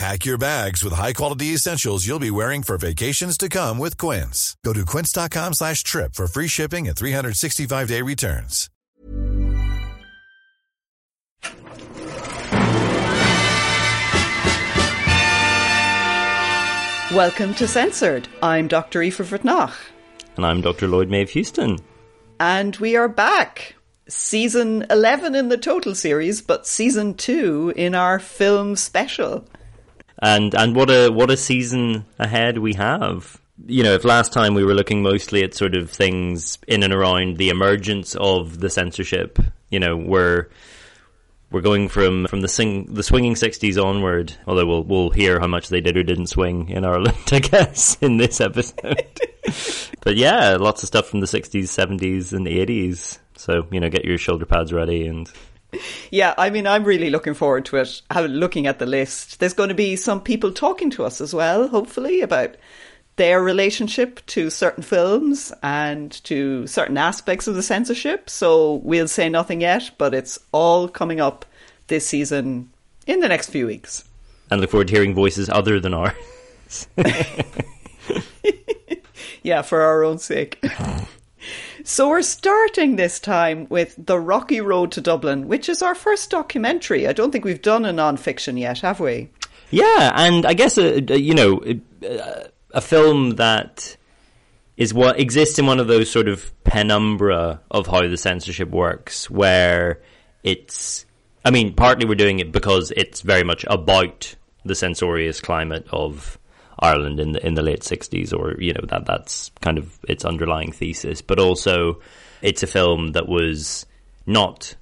Pack your bags with high-quality essentials you'll be wearing for vacations to come with Quince. Go to quince.com slash trip for free shipping and 365-day returns. Welcome to Censored. I'm Dr. Aoife Bhreatnach. And I'm Dr. Lloyd Maeve Houston. And we are back. Season 11 in the total series, but season 2 in our film special. And and what a what a season ahead we have. You know, if last time we were looking mostly at sort of things in and around the emergence of the censorship, you know, we're we're going from from the sing the swinging sixties onward. Although we'll we'll hear how much they did or didn't swing in Ireland, I guess, in this episode. but yeah, lots of stuff from the sixties, seventies, and eighties. So you know, get your shoulder pads ready and. Yeah, I mean, I'm really looking forward to it. How, looking at the list, there's going to be some people talking to us as well, hopefully, about their relationship to certain films and to certain aspects of the censorship. So we'll say nothing yet, but it's all coming up this season in the next few weeks. And look forward to hearing voices other than ours. yeah, for our own sake. So we're starting this time with The Rocky Road to Dublin, which is our first documentary. I don't think we've done a non-fiction yet, have we? Yeah, and I guess a, a you know a, uh, a film that is what exists in one of those sort of penumbra of how the censorship works, where it's. I mean, partly we're doing it because it's very much about the censorious climate of Ireland in the in the late sixties, or you know that that's kind of its underlying thesis. But also, it's a film that was not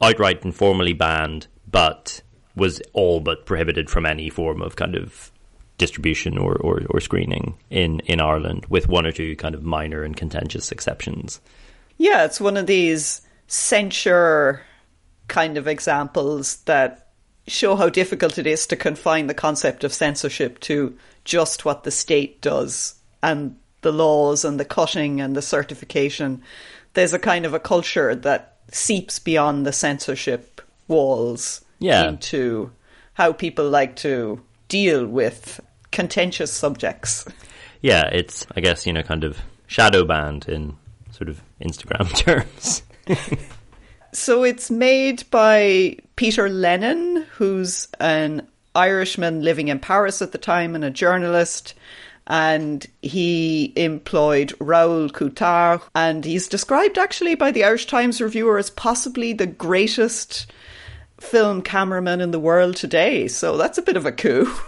outright and formally banned, but was all but prohibited from any form of kind of distribution or, or, or screening in, in Ireland, with one or two kind of minor and contentious exceptions. Yeah, it's one of these censure kind of examples that show how difficult it is to confine the concept of censorship to just what the state does and the laws and the cutting and the certification. There's a kind of a culture that seeps beyond the censorship walls yeah. into how people like to deal with contentious subjects. Yeah, it's I guess, you know, kind of shadow banned in sort of Instagram terms. so it's made by Peter Lennon, who's an Irishman living in Paris at the time and a journalist. And he employed Raoul Coutard, and he's described actually by the Irish Times reviewer as possibly the greatest film cameraman in the world today. So that's a bit of a coup.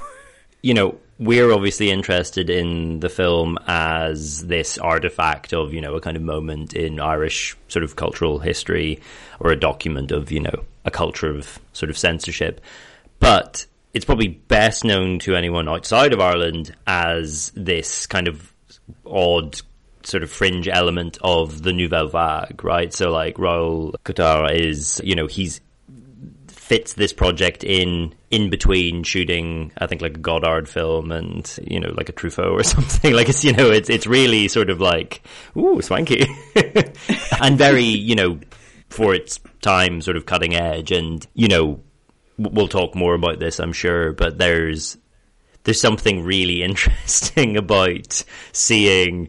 You know, we're obviously interested in the film as this artifact of, you know, a kind of moment in Irish sort of cultural history or a document of, you know, a culture of sort of censorship. But it's probably best known to anyone outside of Ireland as this kind of odd sort of fringe element of the Nouvelle Vague, right? So like Raoul Coutard is, you know, he's fits this project in in between shooting I think like a Godard film and you know like a Truffaut or something like it's you know it's it's really sort of like ooh swanky and very you know for its time sort of cutting edge and you know we'll talk more about this, I'm sure, but there's there's something really interesting about seeing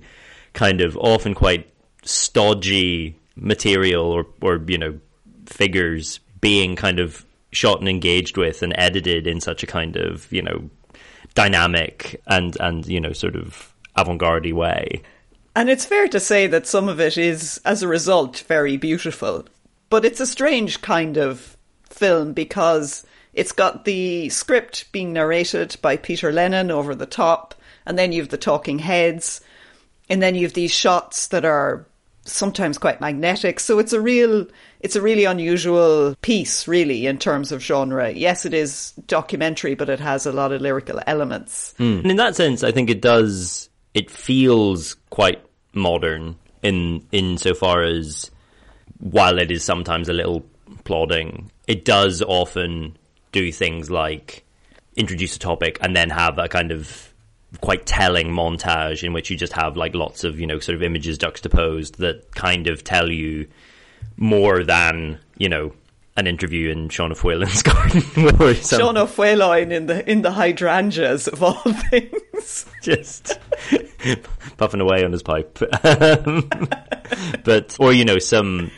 kind of often quite stodgy material or or you know figures being kind of shot and engaged with and edited in such a kind of you know dynamic and and you know sort of avant-garde way And it's fair to say that some of it is, as a result, very beautiful. But it's a strange kind of film because it's got the script being narrated by Peter Lennon over the top, and then you've the talking heads, and then you've these shots that are sometimes quite magnetic. So it's a real, it's a really unusual piece, really, in terms of genre. Yes, it is documentary, but it has a lot of lyrical elements. Mm. And in that sense, I think it does. It feels quite modern in insofar as while it is sometimes a little plodding, it does often do things like introduce a topic and then have a kind of quite telling montage in which you just have like lots of you know sort of images juxtaposed that kind of tell you more than you know an interview in Sean O'Faolain's garden. Sean O'Faolain in the in the hydrangeas of all things, just puffing away on his pipe. Um, but or you know some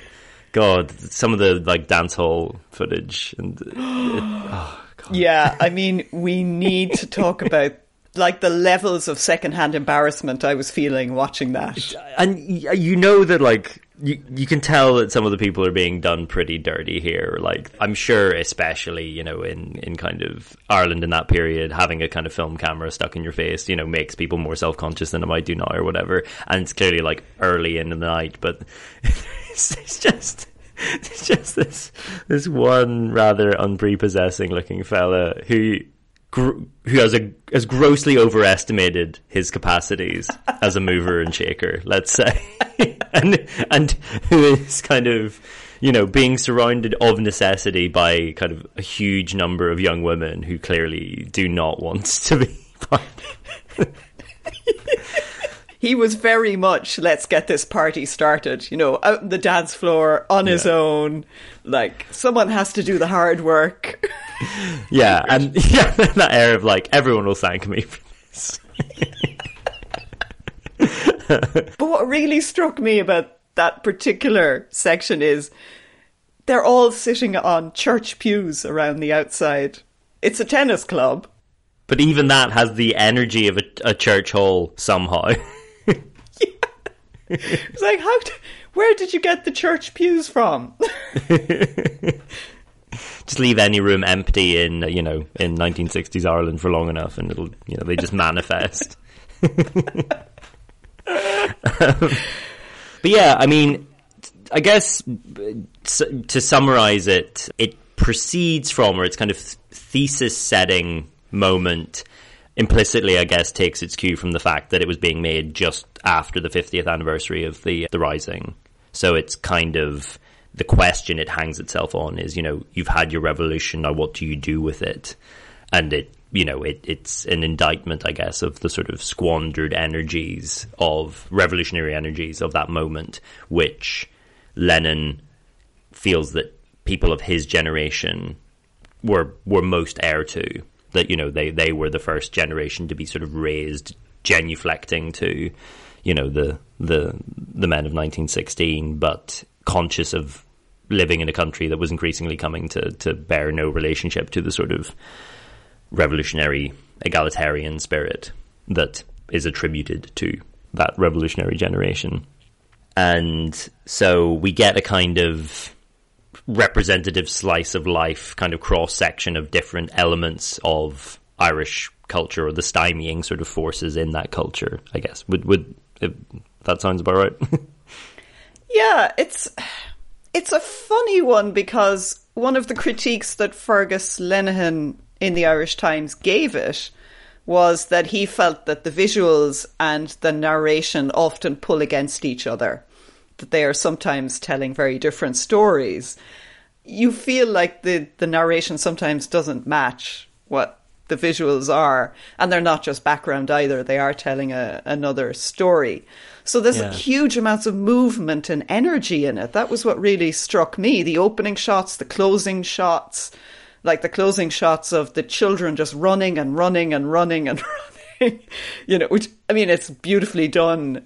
God, some of the like dance hall footage and it, oh, yeah, I mean we need to talk about like the levels of secondhand embarrassment I was feeling watching that. And uh, you know that like you you can tell that some of the people are being done pretty dirty here. Like I'm sure, especially you know in in kind of Ireland in that period, having a kind of film camera stuck in your face, you know, makes people more self conscious than it might do now or whatever. And it's clearly like early in the night, but it's, it's just it's just this this one rather unprepossessing looking fella who who has a has grossly overestimated his capacities as a mover and shaker, let's say, and and who is kind of you know being surrounded of necessity by kind of a huge number of young women who clearly do not want to be part. He was very much let's get this party started you know out on the dance floor on yeah. his own. Like someone has to do the hard work. Yeah and yeah that air of like everyone will thank me for this. But what really struck me about that particular section is they're all sitting on church pews around the outside. It's a tennis club. But even that has the energy of a, a church hall somehow it's like, how? where did you get the church pews from? just leave any room empty in you know in 1960s Ireland for long enough, and it'll you know they just manifest. um, but yeah, I mean, I guess to summarize it, it proceeds from, or it's kind of thesis setting moment implicitly, I guess, takes its cue from the fact that it was being made just after the 50th anniversary of the the Rising. So it's kind of the question it hangs itself on is, you know, you've had your revolution, now what do you do with it? And it, you know, it, it's an indictment, I guess, of the sort of squandered energies of revolutionary energies of that moment, which Lennon feels that people of his generation were were most heir to that you know they they were the first generation to be sort of raised genuflecting to you know the the the men of 1916 but conscious of living in a country that was increasingly coming to to bear no relationship to the sort of revolutionary egalitarian spirit that is attributed to that revolutionary generation and so we get a kind of representative slice of life kind of cross section of different elements of Irish culture or the stymieing sort of forces in that culture. I guess would would if that sounds about right. yeah, it's it's a funny one because one of the critiques that Fergus Linehan in the Irish Times gave it was that he felt that the visuals and the narration often pull against each other that they are sometimes telling very different stories. You feel like the, the narration sometimes doesn't match what the visuals are, and they're not just background either. They are telling a, another story. So there's yeah. huge amounts of movement and energy in it. That was what really struck me. The opening shots, the closing shots, like the closing shots of the children just running and running and running and running. you know, which I mean, it's beautifully done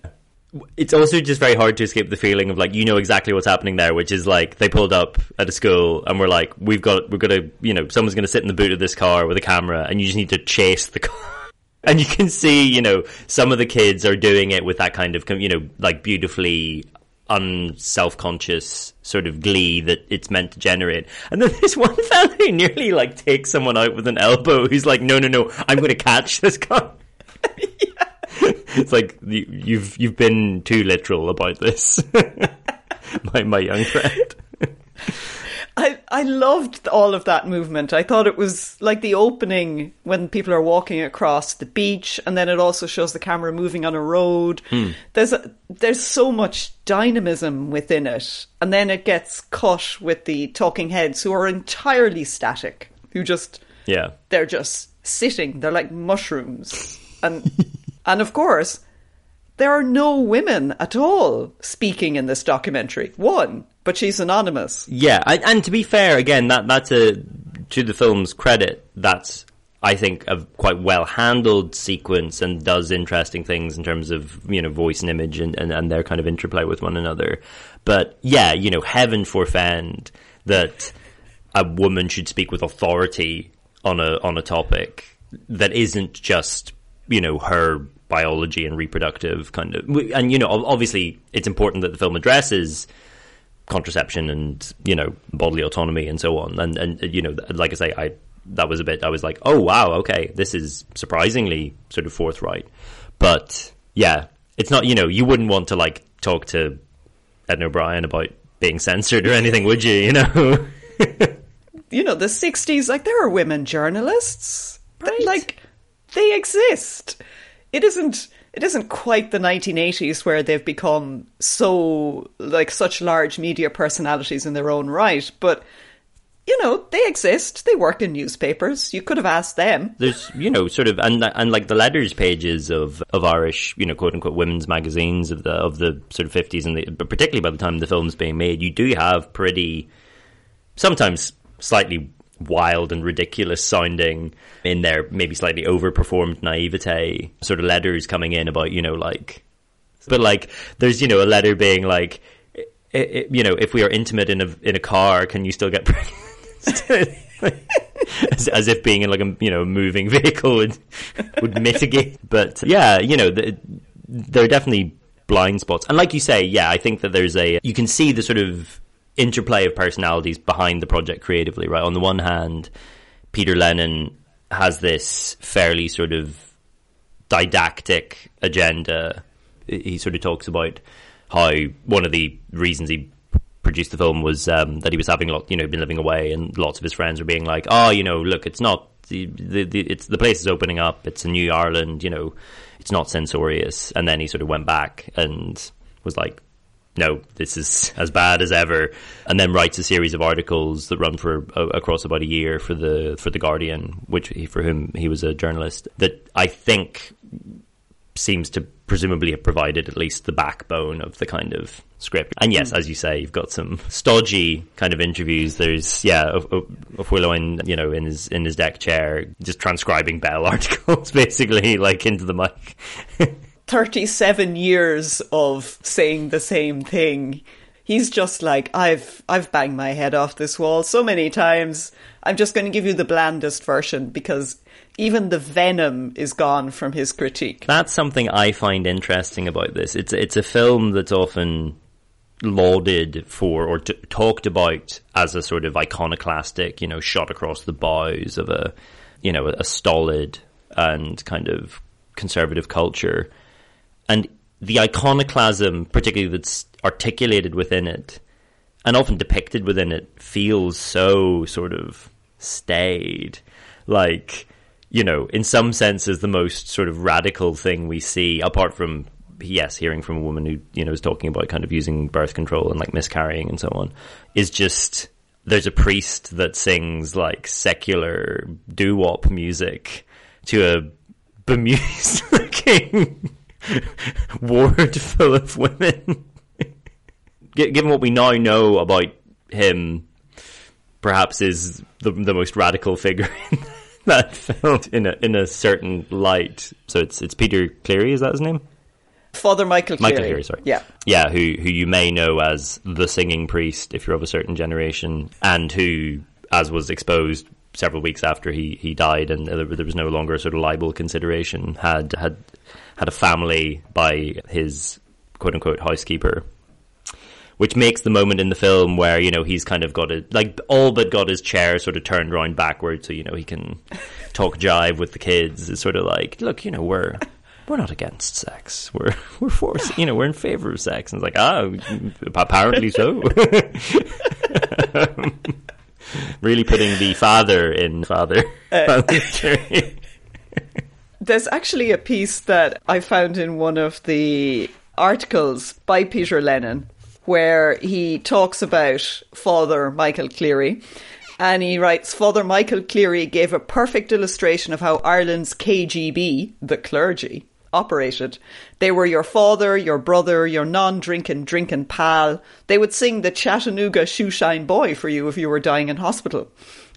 it's also just very hard to escape the feeling of like you know exactly what's happening there, which is like they pulled up at a school and we're like we've got we're gonna you know someone's gonna sit in the boot of this car with a camera and you just need to chase the car. and you can see, you know, some of the kids are doing it with that kind of, you know, like beautifully unself-conscious sort of glee that it's meant to generate. And then this one fella who nearly like takes someone out with an elbow who's like, no, no, no, I'm going to catch this guy. it's like you, you've you've been too literal about this, my my young friend. I, I loved all of that movement. I thought it was like the opening when people are walking across the beach, and then it also shows the camera moving on a road. Hmm. There's a, there's so much dynamism within it, and then it gets cut with the talking heads who are entirely static, who just Yeah. they're just sitting. They're like mushrooms, and and of course there are no women at all speaking in this documentary. One, but she's anonymous. Yeah, I, and to be fair, again, that that's a uh, to the film's credit. That's I think a quite well handled sequence and does interesting things in terms of you know voice and image and, and, and their kind of interplay with one another. But yeah, you know, heaven forfend that a woman should speak with authority on a on a topic that isn't just you know her biology and reproductive kind of and you know obviously it's important that the film addresses contraception and you know bodily autonomy and so on and and uh, you know like i say i that was a bit i was like oh wow okay this is surprisingly sort of forthright but yeah it's not you know you wouldn't want to like talk to Edna O'Brien about being censored or anything would you you know you know, the 60s, like, there are women journalists. Right. Like, they exist. It isn't. It isn't quite the 1980s where they've become so like such large media personalities in their own right, but you know they exist. They work in newspapers. You could have asked them. there's you know sort of and and like the letters pages of of Irish you know quote unquote women's magazines of the of the sort of 50s and the, but particularly by the time the film's being made you do have pretty sometimes slightly wild and ridiculous sounding in their maybe slightly overperformed naivete sort of letters coming in about you know like but like there's you know a letter being like i i you know if we are intimate in a in a car can you still get pregnant as, as if being in like a you know moving vehicle would would mitigate but yeah you know the, there are definitely blind spots. And like you say yeah i think that there's a you can see the sort of interplay of personalities behind the project creatively right on the one hand peter lennon has this fairly sort of didactic agenda he sort of talks about how one of the reasons he produced the film was um, that he was having a lot, you know, been living away, and lots of his friends were being like, "Oh, you know, look, it's not the, the, the it's the place is opening up. It's a new Ireland, you know, it's not censorious." And then he sort of went back and was like, "No, this is as bad as ever." And then writes a series of articles that run for uh, across about a year for the for the Guardian, which he, for whom he was a journalist. That I think seems to presumably have provided at least the backbone of the kind of script. And yes, as you say, you've got some stodgy kind of interviews. There's yeah, of, of, of O'Faolain, you know, in his in his deck chair, just transcribing Bell articles, basically, like into the mic. 37 years of saying the same thing. He's just like, I've I've banged my head off this wall so many times. I'm just going to give you the blandest version because even the venom is gone from his critique. That's something I find interesting about this. It's it's a film that's often lauded for or t- talked about as a sort of iconoclastic, you know, shot across the bows of a, you know, a stolid and kind of conservative culture. And the iconoclasm, particularly that's articulated within it and often depicted within it, feels so sort of staid. Like, you know, in some senses, the most sort of radical thing we see, apart from yes, hearing from a woman who you know is talking about kind of using birth control and like miscarrying and so on, is just there's a priest that sings like secular doo wop music to a bemused looking ward full of women. Given what we now know about him, perhaps is the the most radical figure in that film in a in a certain light. So it's it's Peter Cleary, is that his name? Father Michael Cleary. Michael Cleary, sorry. Yeah. Yeah, who who you may know as the singing priest if you're of a certain generation, and who, as was exposed several weeks after he, he died, and there, there was no longer a sort of libel consideration, had had had a family by his quote unquote housekeeper which makes the moment in the film where you know he's kind of got it like all but got his chair sort of turned around backwards so you know he can talk jive with the kids. It's sort of like look you know we're we're not against sex. We're we're for you know we're in favor of sex. And it's like oh apparently so. Really putting the father in father uh, there's actually a piece that I found in one of the articles by Peter Lennon where he talks about Father Michael Cleary. And he writes Father Michael Cleary gave a perfect illustration of how Ireland's KGB, the clergy, operated. They were your father, your brother, your non drinking, drinking pal. They would sing the Chattanooga Shoeshine Boy for you if you were dying in hospital.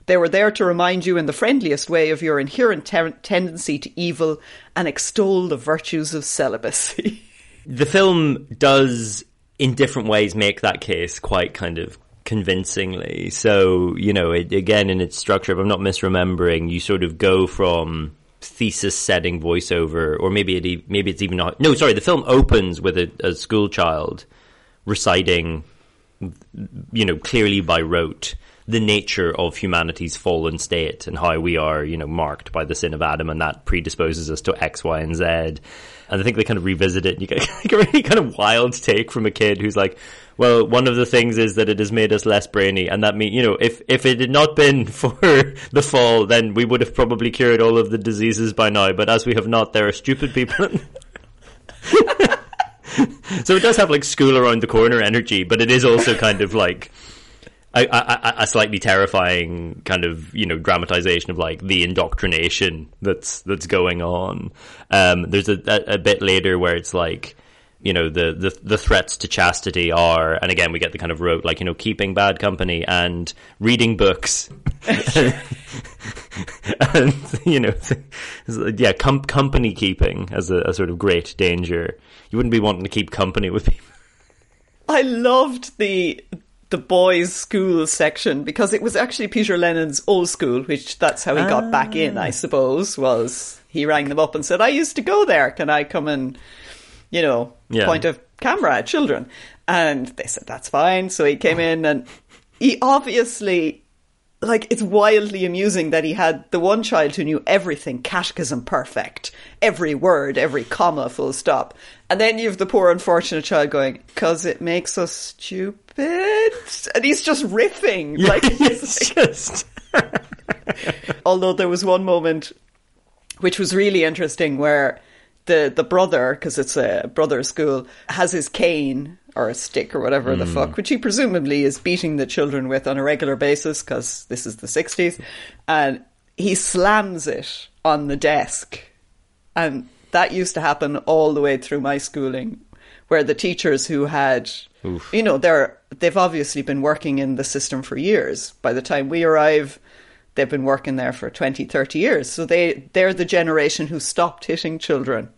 They were there to remind you in the friendliest way of your inherent ter- tendency to evil and extol the virtues of celibacy. the film does in different ways make that case quite kind of convincingly. So, you know, it, again, in its structure, if I'm not misremembering, you sort of go from thesis setting voiceover, or maybe it, maybe it's even not. No, sorry, the film opens with a, a school child reciting, you know, clearly by rote the nature of humanity's fallen state and how we are, you know, marked by the sin of Adam, and that predisposes us to X, Y, and Z. And I think they kind of revisit it and you get like a really kind of wild take from a kid who's like, well, one of the things is that it has made us less brainy. And that means, you know, if, if it had not been for the fall, then we would have probably cured all of the diseases by now. But as we have not, there are stupid people. so it does have like school around the corner energy, but it is also kind of like, a, a, a, slightly terrifying kind of you know dramatization of like the indoctrination that's that's going on. Um, there's a, a, bit later where it's like you know the, the the threats to chastity are, and again we get the kind of rote like you know keeping bad company and reading books, and you know yeah com- company keeping as a, a sort of great danger. You wouldn't be wanting to keep company with people. I loved the the boys' school section because it was actually Peter Lennon's old school, which that's how he ah. got back in, I ah. suppose, was he rang them up and said, I used to go there. Can I come and, you know, yeah. point a camera at children? And they said, that's fine. So he came in and he obviously like it's wildly amusing that he had the one child who knew everything catechism perfect every word every comma full stop and then you have the poor unfortunate child going because it makes us stupid and he's just riffing. Yeah, like it's just. Although there was one moment which was really interesting where the the brother, because it's a brother school, has his cane or a stick or whatever mm. the fuck, which he presumably is beating the children with on a regular basis because this is the sixties, and he slams it on the desk, and that used to happen all the way through my schooling, where the teachers who had Oof. You know, they're they've obviously been working in the system for years. By the time we arrive, they've been working there for 20, 30 years. So they they're the generation who stopped hitting children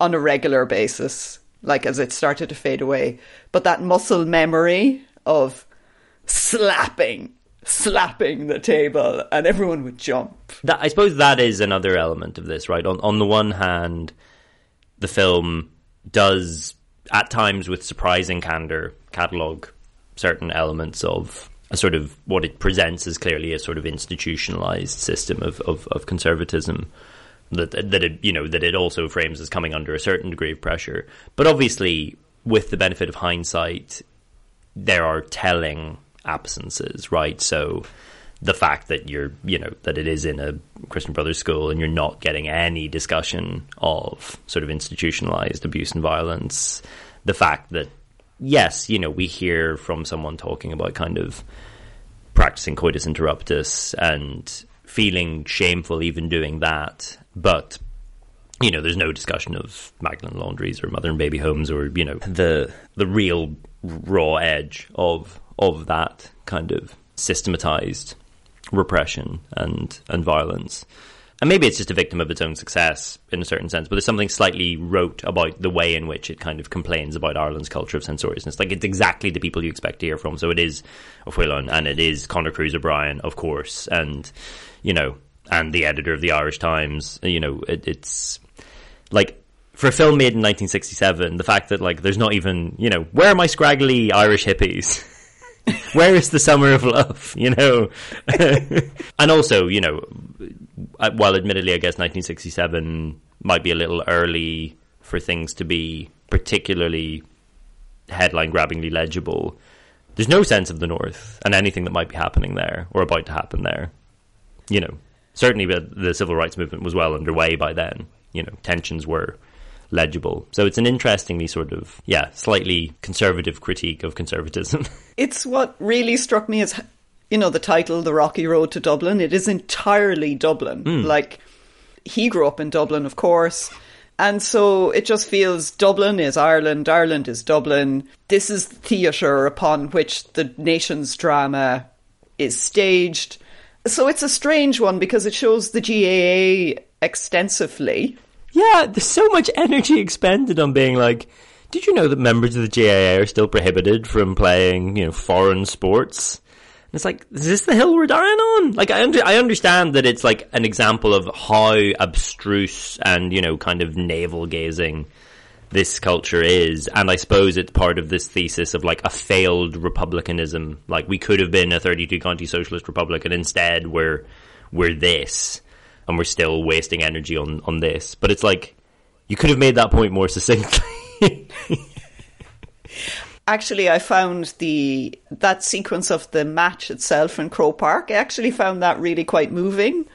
on a regular basis, like as it started to fade away. But that muscle memory of slapping slapping the table and everyone would jump. That, I suppose that is another element of this, right? On on the one hand, the film does at times with surprising candor, catalogue certain elements of a sort of what it presents as clearly a sort of institutionalized system of, of, of conservatism that that it you know that it also frames as coming under a certain degree of pressure. But obviously, with the benefit of hindsight, there are telling absences, right? So the fact that you're you know that it is in a Christian Brothers school and you're not getting any discussion of sort of institutionalized abuse and violence, the fact that yes, you know, we hear from someone talking about kind of practicing coitus interruptus and feeling shameful even doing that, but you know, there's no discussion of Magdalene laundries or mother and baby homes or you know the the real raw edge of of that kind of systematized repression and and violence. And maybe it's just a victim of its own success in a certain sense, but there's something slightly rote about the way in which it kind of complains about Ireland's culture of censoriousness. Like it's exactly the people you expect to hear from. So it is O'Faolain and it is Conor Cruise O'Brien, of course, and you know, and the editor of the Irish Times. You know, it, it's like for a film made in 1967, the fact that like there's not even you know where are my scraggly Irish hippies. Where is the summer of love? You know, and also, you know, while admittedly, I guess 1967 might be a little early for things to be particularly headline grabbingly legible. There's no sense of the North and anything that might be happening there or about to happen there. You know, certainly the civil rights movement was well underway by then. You know, tensions were legible. So it's an interestingly sort of, yeah, slightly conservative critique of conservatism. it's what really struck me as, you know, the title, The Rocky Road to Dublin. It is entirely Dublin. Mm. Like, he grew up in Dublin, of course. And so it just feels Dublin is Ireland, Ireland is Dublin. This is the theatre upon which the nation's drama is staged. So it's a strange one because it shows the GAA extensively yeah, there's so much energy expended on being like, did you know that members of the GAA are still prohibited from playing, you know, foreign sports? And it's like, is this the hill we're dying on? Like, I, under, I understand that it's like an example of how abstruse and, you know, kind of navel gazing this culture is. And I suppose it's part of this thesis of like a failed republicanism. Like, we could have been a 32 county socialist republic and instead we're, we're this and we're still wasting energy on on this. But it's like you could have made that point more succinctly. actually, I found the that sequence of the match itself in Croke Park. I actually found that really quite moving.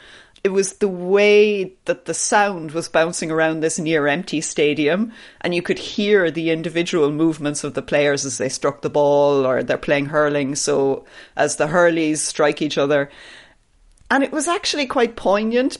It was the way that the sound was bouncing around this near empty stadium, and you could hear the individual movements of the players as they struck the ball or they're playing hurling. So, as the hurleys strike each other, and it was actually quite poignant.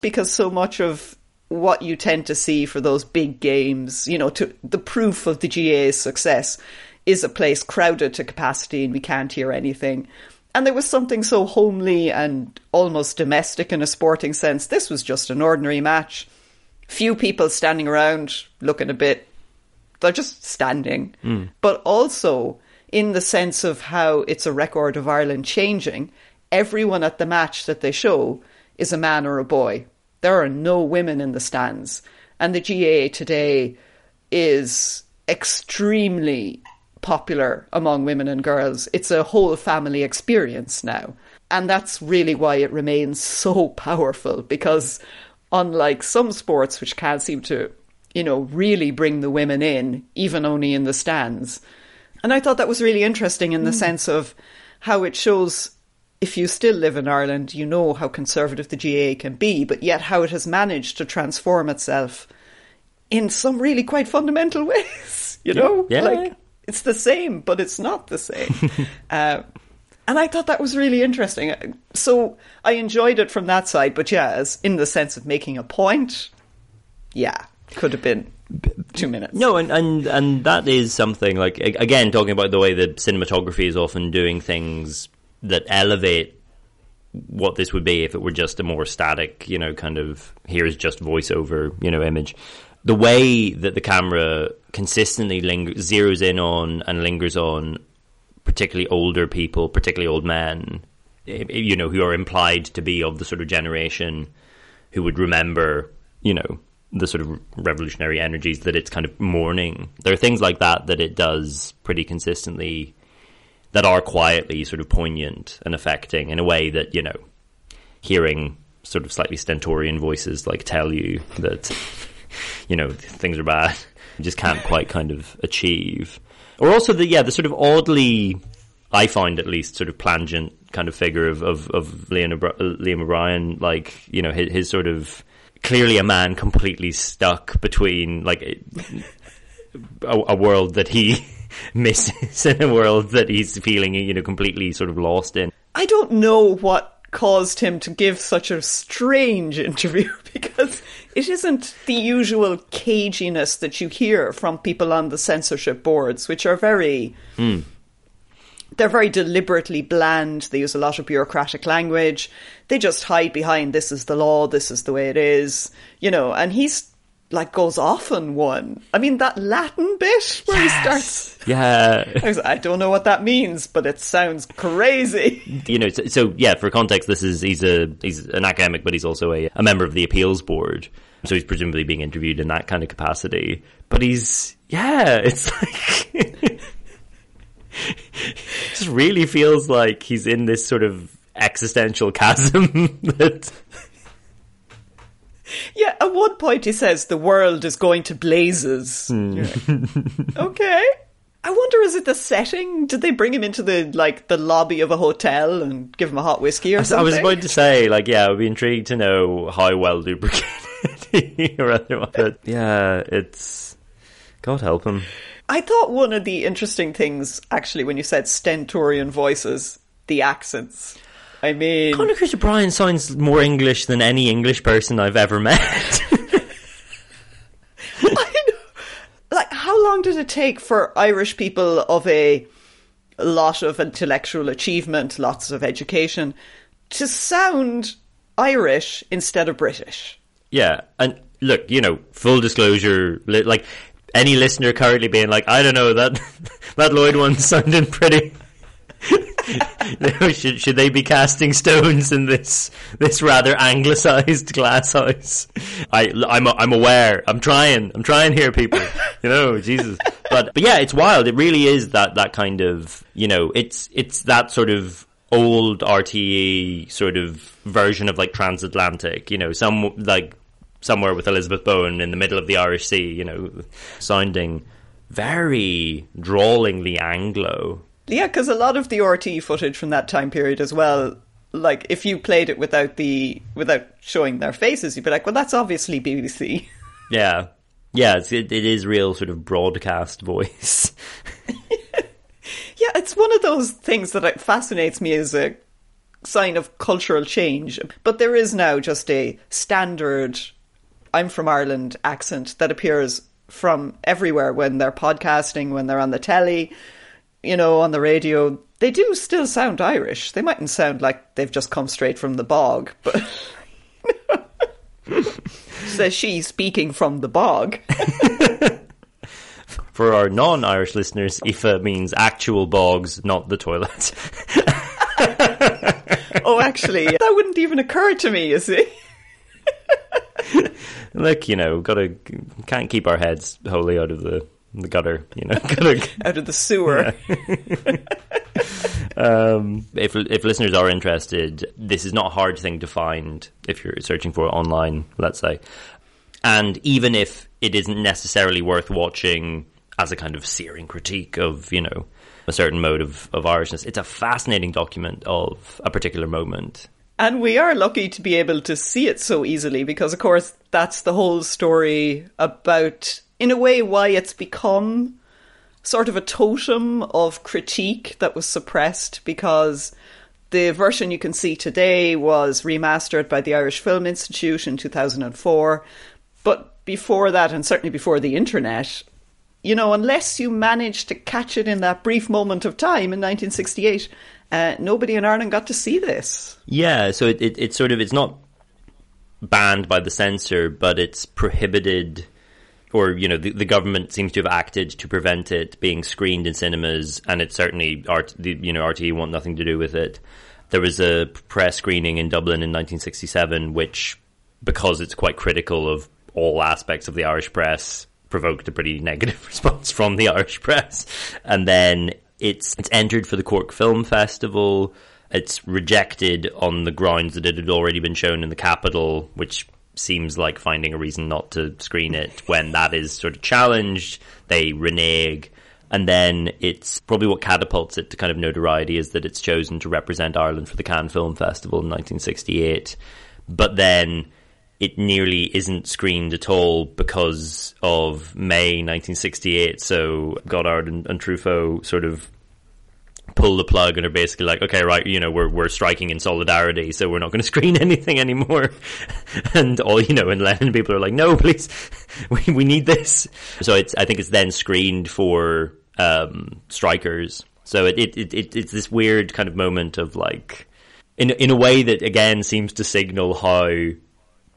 because so much of what you tend to see for those big games, you know, to the proof of the GAA's success is a place crowded to capacity and we can't hear anything. And there was something so homely and almost domestic in a sporting sense. This was just an ordinary match. Few people standing around looking a bit, they're just standing. Mm. But also in the sense of how it's a record of Ireland changing, everyone at the match that they show is a man or a boy. There are no women in the stands. And the GAA today is extremely popular among women and girls. It's a whole family experience now. And that's really why it remains so powerful because unlike some sports which can't seem to, you know, really bring the women in, even only in the stands. And I thought that was really interesting in the mm. sense of how it shows if you still live in Ireland, you know how conservative the GAA can be, but yet how it has managed to transform itself in some really quite fundamental ways, you know? Yeah. Like, it's the same, but it's not the same. uh, and I thought that was really interesting. So I enjoyed it from that side, but yeah, as in the sense of making a point, yeah, could have been two minutes. No, and, and and that is something like again talking about the way that cinematography is often doing things that elevate what this would be if it were just a more static, you know, kind of here's just voiceover, you know, image. The way that the camera consistently linger- zeroes in on and lingers on particularly older people, particularly old men, eh, eh, you know, who are implied to be of the sort of generation who would remember, you know, the sort of revolutionary energies that it's kind of mourning. There are things like that that it does pretty consistently that are quietly sort of poignant and affecting in a way that, you know, hearing sort of slightly stentorian voices like tell you that, you know, things are bad, you just can't quite kind of achieve. Or also the, yeah, the sort of oddly, I find at least, sort of plangent kind of figure of, of, of Liam, Liam O'Brien, like, you know, his, his sort of, clearly a man completely stuck between like a, a world that he misses in a world that he's feeling you know completely sort of lost in. I don't know what caused him to give such a strange interview because it isn't the usual caginess that you hear from people on the censorship boards, which are very. Mm they're very deliberately bland. They use a lot of bureaucratic language. They just hide behind this is the law, this is the way it is, you know. And he's like goes off on one. I mean that Latin bit where yes. he starts. Yeah, I, was, I, don't know what that means, but it sounds crazy. You know, so, so, yeah. For context, this is he's a he's an academic, but he's also a, a member of the appeals board. So he's presumably being interviewed in that kind of capacity. But he's yeah, it's like just really feels like he's in this sort of existential chasm that. Yeah, at one point he says the world is going to blazes. Mm. okay. I wonder is it the setting? Did they bring him into the like the lobby of a hotel and give him a hot whiskey or something? I was about to say, like, yeah, I'd be intrigued to know how well lubricated he But yeah, it's God help him. I thought one of the interesting things, actually, when you said stentorian voices, the accents. I mean, Conor Cruise O'Brien sounds more English than any English person I've ever met. I know. Like, how long did it take for Irish people of a lot of intellectual achievement, lots of education, to sound Irish instead of British? Yeah, and look, you know, full disclosure, like any listener currently being like, I don't know that that Lloyd one sounded pretty. should should they be casting stones in this this rather anglicised glass house? I I'm I'm aware. I'm trying. I'm trying here, people. You know, Jesus. But but yeah, it's wild. It really is that that kind of you know. It's it's that sort of old RTE sort of version of like transatlantic. You know, some like somewhere with Elizabeth Bowen in the middle of the Irish Sea, you know, sounding very drawlingly Anglo. Yeah, because a lot of the RTE footage from that time period as well, like if you played it without the without showing their faces, you'd be like, well, that's obviously BBC. Yeah, yeah, it's, it, it is real sort of broadcast voice. yeah, it's one of those things that fascinates me as a sign of cultural change. But there is now just a standard I'm from Ireland accent that appears from everywhere when they're podcasting, when they're on the telly, you know, on the radio. They do still sound Irish. They mightn't sound like they've just come straight from the bog, but. Says she speaking from the bog. For our non Irish listeners, Aoife means actual bogs, not the toilet. oh, actually, that wouldn't even occur to me, you see look, you know, we've gotta can't keep our heads wholly out of the the gutter, you know, gotta, out of the sewer. Yeah. um, if if listeners are interested, this is not a hard thing to find if you're searching for it online. Let's say, and even if it isn't necessarily worth watching as a kind of searing critique of you know a certain mode of, of Irishness, it's a fascinating document of a particular moment and we are lucky to be able to see it so easily because, of course, that's the whole story about, in a way, why it's become sort of a totem of critique that was suppressed because the version you can see today was remastered by the Irish Film Institute in 2004. But before that, and certainly before the internet, you know, unless you managed to catch it in that brief moment of time in 1968, uh, nobody in Ireland got to see this. Yeah, so it, it, it's sort of it's not banned by the censor, but it's prohibited, or you know, the, the government seems to have acted to prevent it being screened in cinemas, and it certainly art, the, you know, RTE want nothing to do with it. There was a press screening in Dublin in 1967, which, because it's quite critical of all aspects of the Irish press, provoked a pretty negative response from the Irish press, and then it's it's entered for the Cork Film Festival. It's rejected on the grounds that it had already been shown in the capital, which seems like finding a reason not to screen it. When that is sort of challenged, they renege. And then it's probably what catapults it to kind of notoriety is that it's chosen to represent Ireland for the Cannes Film Festival in 1968. But then it nearly isn't screened at all because of May 1968. So Godard and, and Truffaut sort of pull the plug and are basically like, okay, right, you know, we're we're striking in solidarity, so we're not going to screen anything anymore. and all you know, and Lennon people are like, no, please, we we need this. So it's I think it's then screened for um, strikers. So it, it, it it's this weird kind of moment of like, in in a way that again seems to signal how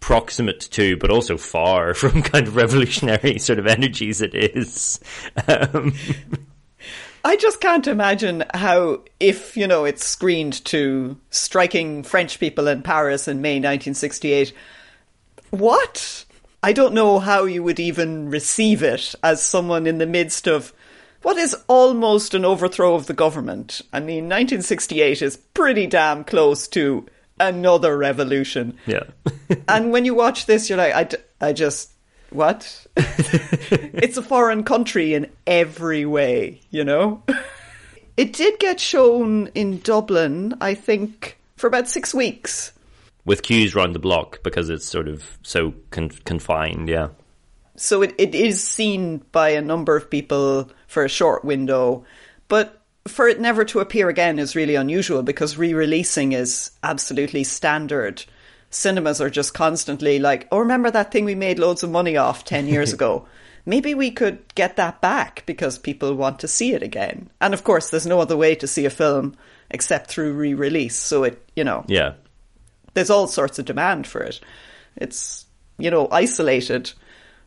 proximate to, but also far from kind of revolutionary sort of energies it is. Um, I just can't imagine how, if, you know, it's screened to striking French people in Paris in May 1968, what? I don't know how you would even receive it as someone in the midst of what is almost an overthrow of the government. I mean, 1968 is pretty damn close to another revolution. Yeah. and when you watch this, you're like, I, d- I just, what? it's a foreign country in every way, you know? it did get shown in Dublin, I think, for about six weeks. With queues round the block because it's sort of so con- confined, yeah. So it, it is seen by a number of people for a short window, but for it never to appear again is really unusual because re-releasing is absolutely standard. Cinemas are just constantly like, "Oh, remember that thing we made loads of money off 10 years ago? Maybe we could get that back because people want to see it again." And of course, there's no other way to see a film except through re-release, so it, you know. Yeah. There's all sorts of demand for it. It's, you know, isolated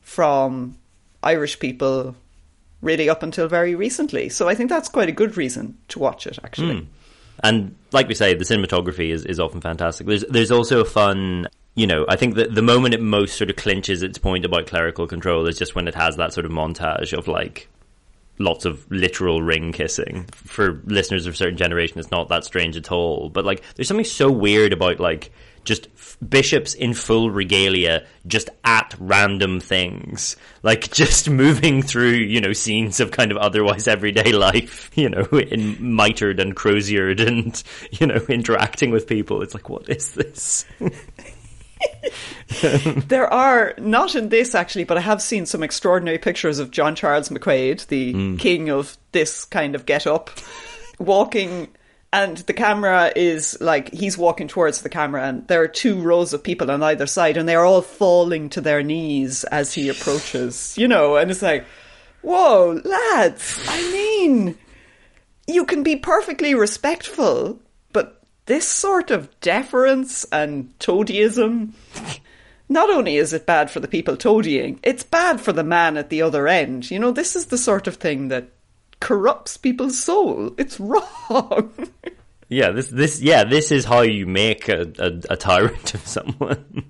from Irish people really up until very recently. So I think that's quite a good reason to watch it, actually. Mm. And like we say, the cinematography is, is often fantastic. There's there's also a fun you know, I think that the moment it most sort of clinches its point about clerical control is just when it has that sort of montage of like lots of literal ring kissing. For listeners of a certain generation, it's not that strange at all. But like, there's something so weird about like just f- bishops in full regalia just at random things. Like just moving through you know scenes of kind of otherwise everyday life you know in mitred and croziered and you know interacting with people. It's like what is this? There are not in this actually, but I have seen some extraordinary pictures of John Charles McQuaid, the mm. king of this kind of get up, walking and the camera is like he's walking towards the camera and there are two rows of people on either side and they're all falling to their knees as he approaches you know and it's like whoa lads i mean you can be perfectly respectful but this sort of deference and toadyism not only is it bad for the people toadying it's bad for the man at the other end. You know this is the sort of thing that corrupts people's soul. It's wrong. yeah, this this yeah, this is how you make a, a, a tyrant of someone.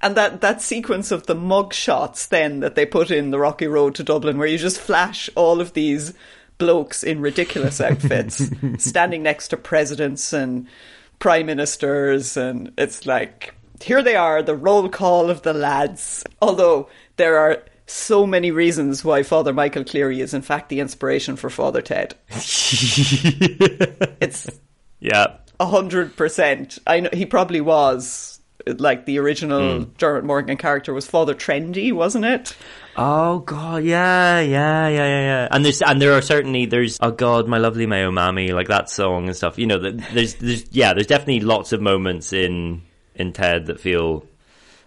And that, that sequence of the mug shots then that they put in the Rocky Road to Dublin, where you just flash all of these blokes in ridiculous outfits standing next to presidents and prime ministers, and it's like, here they are, the roll call of the lads. Although there are so many reasons why Father Michael Cleary is in fact the inspiration for Father Ted. it's yeah, a hundred percent. I know he probably was like the original Hmm. Dermot Morgan character was Father Trendy, wasn't it? Oh god, yeah, yeah, yeah, yeah, yeah. And there's and there are certainly there's oh god, my lovely Mayo Mammy, like that song and stuff. You know, there's there's yeah, there's definitely lots of moments in in Ted that feel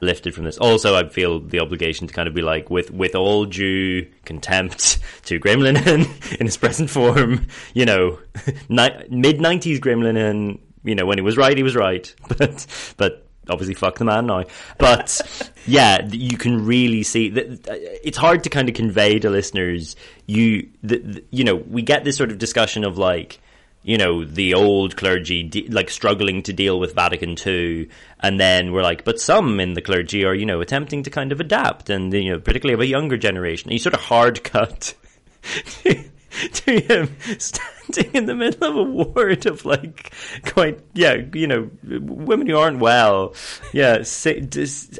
lifted from this. Also, I feel the obligation to kind of be like, with with all due contempt to Graham Linehan in his present form, you know, ni- mid '90s Graham Linehan, you know, when he was right, he was right, but but obviously fuck the man now. But yeah, you can really see that uh, it's hard to kind of convey to listeners. You the, the, you know, we get this sort of discussion of like you know, the old clergy de- like struggling to deal with Vatican II, and then we're like, but some in the clergy are, you know, attempting to kind of adapt, and you know, particularly of a younger generation. And you sort of hard cut to, to him standing in the middle of a ward of like quite, yeah, you know, women who aren't well, yeah, sing,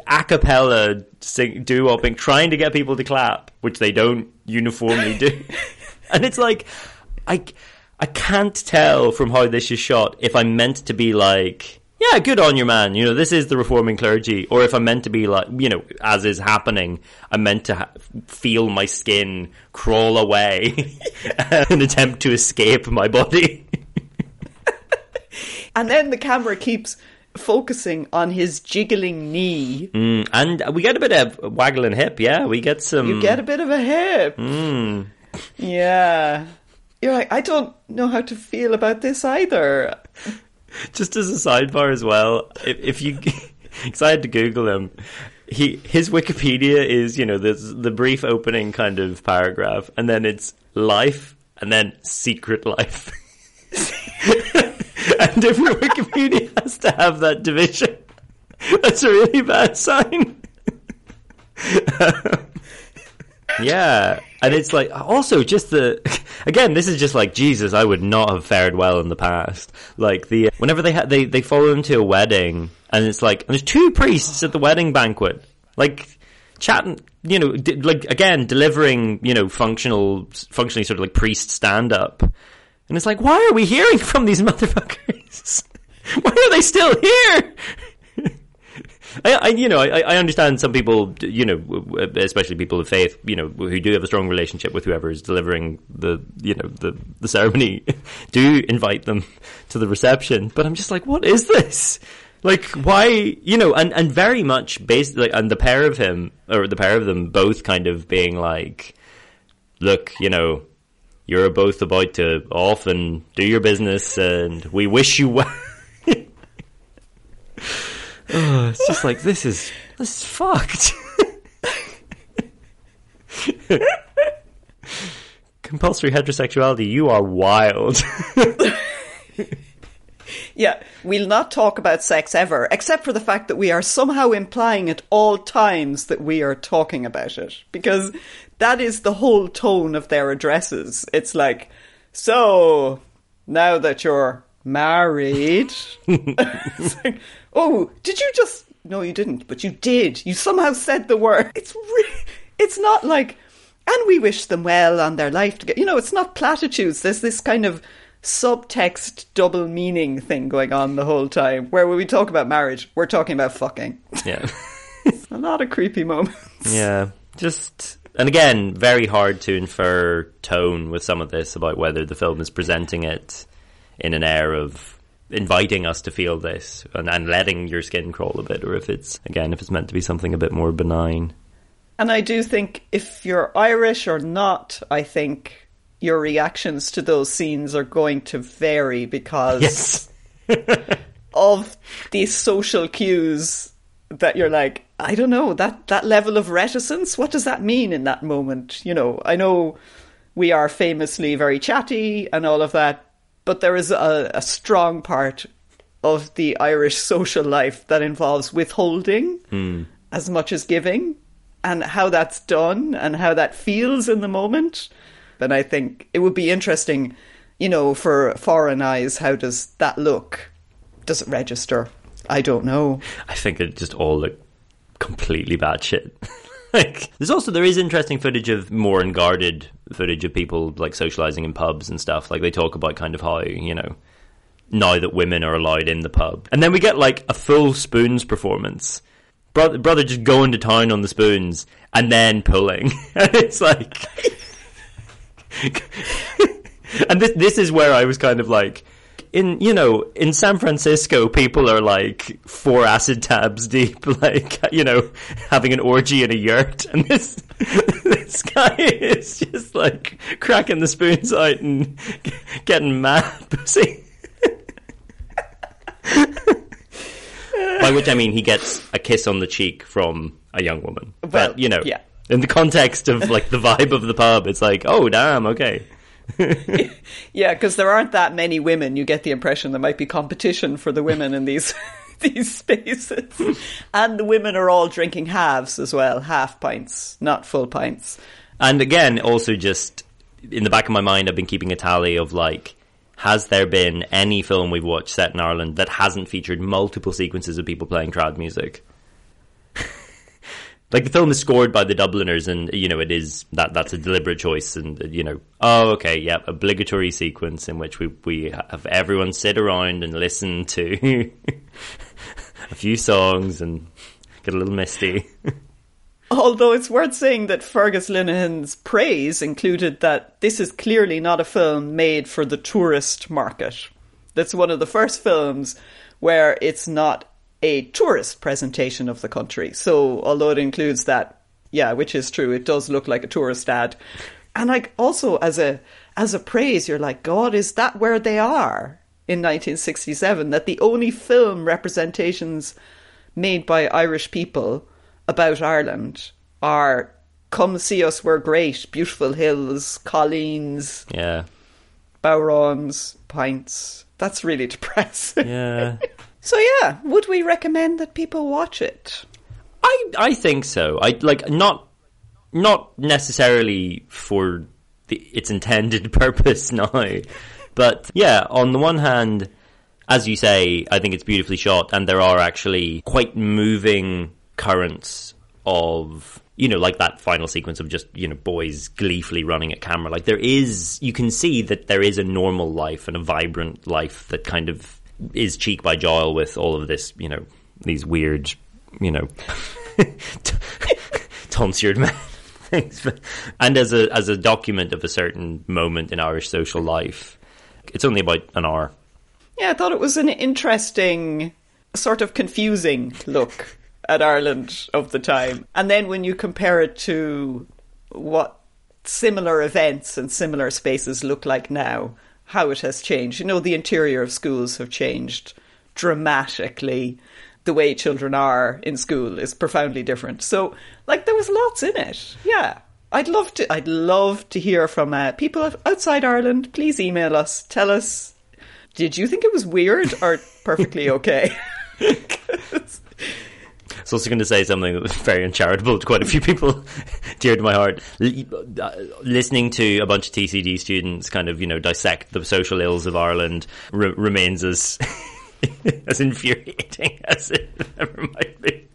a cappella sing, doo-wopping, trying to get people to clap, which they don't uniformly do, and it's like, I. I can't tell from how this is shot if I'm meant to be like, yeah, good on your man. You know, this is the reforming clergy, or if I'm meant to be like, you know, as is happening, I'm meant to ha- feel my skin crawl away and attempt to escape my body. And then the camera keeps focusing on his jiggling knee. Mm, and we get a bit of waggling hip, yeah. We get some. You get a bit of a hip. Mm. Yeah. You're like, I don't know how to feel about this either. Just as a sidebar as well, if, if you, because I had to Google him, he his Wikipedia is you know the the brief opening kind of paragraph, and then it's life, and then secret life. and your Wikipedia has to have that division, that's a really bad sign. Yeah, and it's like also just the again. This is just like Jesus. I would not have fared well in the past. Like the whenever they ha- they they follow him to a wedding, and it's like and there's two priests at the wedding banquet, like chatting. You know, like again delivering. You know, functional, functionally sort of like priest stand up, and it's like, why are we hearing from these motherfuckers? why are they still here? I, you know, I, I understand some people, you know, especially people of faith, you know, who do have a strong relationship with whoever is delivering the, you know, the, the ceremony, do invite them to the reception. But I'm just like, what is this? Like, why, you know, and, and very much based, like, and the pair of him, or the pair of them both kind of being like, look, you know, you're both about to off and do your business and we wish you well. Oh, it's just like this is this is fucked. Compulsory heterosexuality, you are wild. Yeah, we'll not talk about sex ever, except for the fact that we are somehow implying at all times that we are talking about it. Because that is the whole tone of their addresses. It's like, so, now that you're married. it's like, oh, did you just. No, you didn't, but you did. You somehow said the word. It's re- It's not like. And we wish them well on their life together. You know, it's not platitudes. There's this kind of subtext double meaning thing going on the whole time where when we talk about marriage we're talking about fucking yeah a lot of creepy moments yeah just and again very hard to infer tone with some of this about whether the film is presenting it in an air of inviting us to feel this and, and letting your skin crawl a bit or if it's again if it's meant to be something a bit more benign and i do think if you're irish or not i think your reactions to those scenes are going to vary because yes. of these social cues that you're like, I don't know, that, that level of reticence, what does that mean in that moment? You know, I know we are famously very chatty and all of that, but there is a, a strong part of the Irish social life that involves withholding mm. as much as giving and how that's done and how that feels in the moment. And I think it would be interesting, you know, for foreign eyes, how does that look? Does it register? I don't know. I think it just all looked completely bad shit. like, there's also there is interesting footage of more unguarded footage of people like socializing in pubs and stuff. Like they talk about kind of how you know now that women are allowed in the pub. And then we get like a full spoons performance. Brother, brother just going to town on the spoons and then pulling. and it's like. and this this is where I was kind of like in you know in San Francisco people are like four acid tabs deep like you know having an orgy in a yurt. And this this guy is just like cracking the spoons out and getting mad pussy. By which I mean he gets a kiss on the cheek from a young woman. Well, but you know yeah. in the context of like the vibe of the pub it's like oh damn okay Yeah, because there aren't that many women. You get the impression there might be competition for the women in these these spaces, and the women are all drinking halves as well, half pints, not full pints. And again, also just in the back of my mind, I've been keeping a tally of like, has there been any film we've watched set in Ireland that hasn't featured multiple sequences of people playing trad music? Like the film is scored by the Dubliners, and you know it is that that's a deliberate choice, and you know, oh okay, yeah, obligatory sequence in which we we have everyone sit around and listen to a few songs and get a little misty. Although it's worth saying that Fergus Linehan's praise included that this is clearly not a film made for the tourist market. That's one of the first films where it's not a tourist presentation of the country. So, although it includes that, yeah, which is true, it does look like a tourist ad. And like also as a as a praise, you're like, God, is that where they are in 1967? That the only film representations made by Irish people about Ireland are "Come see us, we're great," "Beautiful hills," "Colleen's," yeah, "Bodhráns," "Pints." That's really depressing. yeah. So yeah, would we recommend that people watch it? I I think so. I like not not necessarily for the, its intended purpose now, but yeah. On the one hand, as you say, I think it's beautifully shot, and there are actually quite moving currents of you know like that final sequence of just you know boys gleefully running at camera. Like there is, you can see that there is a normal life and a vibrant life that kind of is cheek by jowl with all of this, you know, these weird, you know, tonsured men things. And as a as a document of a certain moment in Irish social life, it's only about an hour. Yeah, I thought it was an interesting, sort of confusing look at Ireland of the time. And then when you compare it to what similar events and similar spaces look like now, how it has changed. You know, the interior of schools have changed dramatically. The way children are in school is profoundly different. So, like, there was lots in it. Yeah. I'd love to. I'd love to hear from uh, people outside Ireland. Please email us. Tell us. Did you think it was weird or perfectly okay? I was also going to say something that was very uncharitable to quite a few people, dear to my heart. Uh, listening to a bunch of TCD students kind of, you know, dissect the social ills of Ireland re- remains as as infuriating as it ever might be.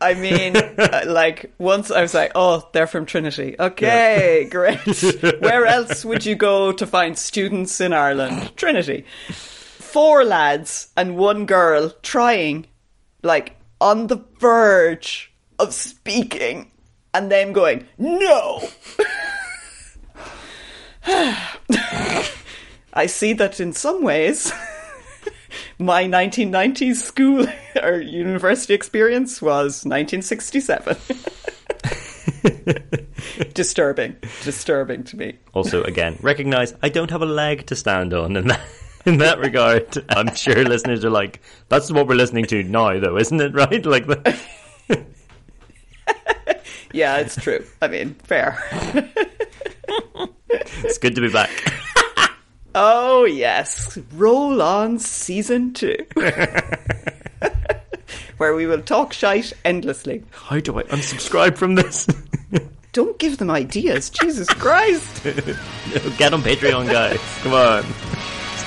I mean, uh, like, once I was like, oh, they're from Trinity. Okay, great. Where else would you go to find students in Ireland? Trinity. Four lads and one girl trying, like, on the verge of speaking, and them going, no! I see that in some ways. my 1990s school or university experience was 1967. disturbing, disturbing to me. Also, again, recognize I don't have a leg to stand on in that. In that regard, I'm sure listeners are like, "That's what we're listening to now, though, isn't it? Right? Like, the- yeah, it's true. I mean, fair. it's good to be back." Oh, yes. Roll on season two. Where we will talk shite endlessly. How do I unsubscribe from this? Don't give them ideas. Jesus Christ. Get on Patreon, guys. Come on.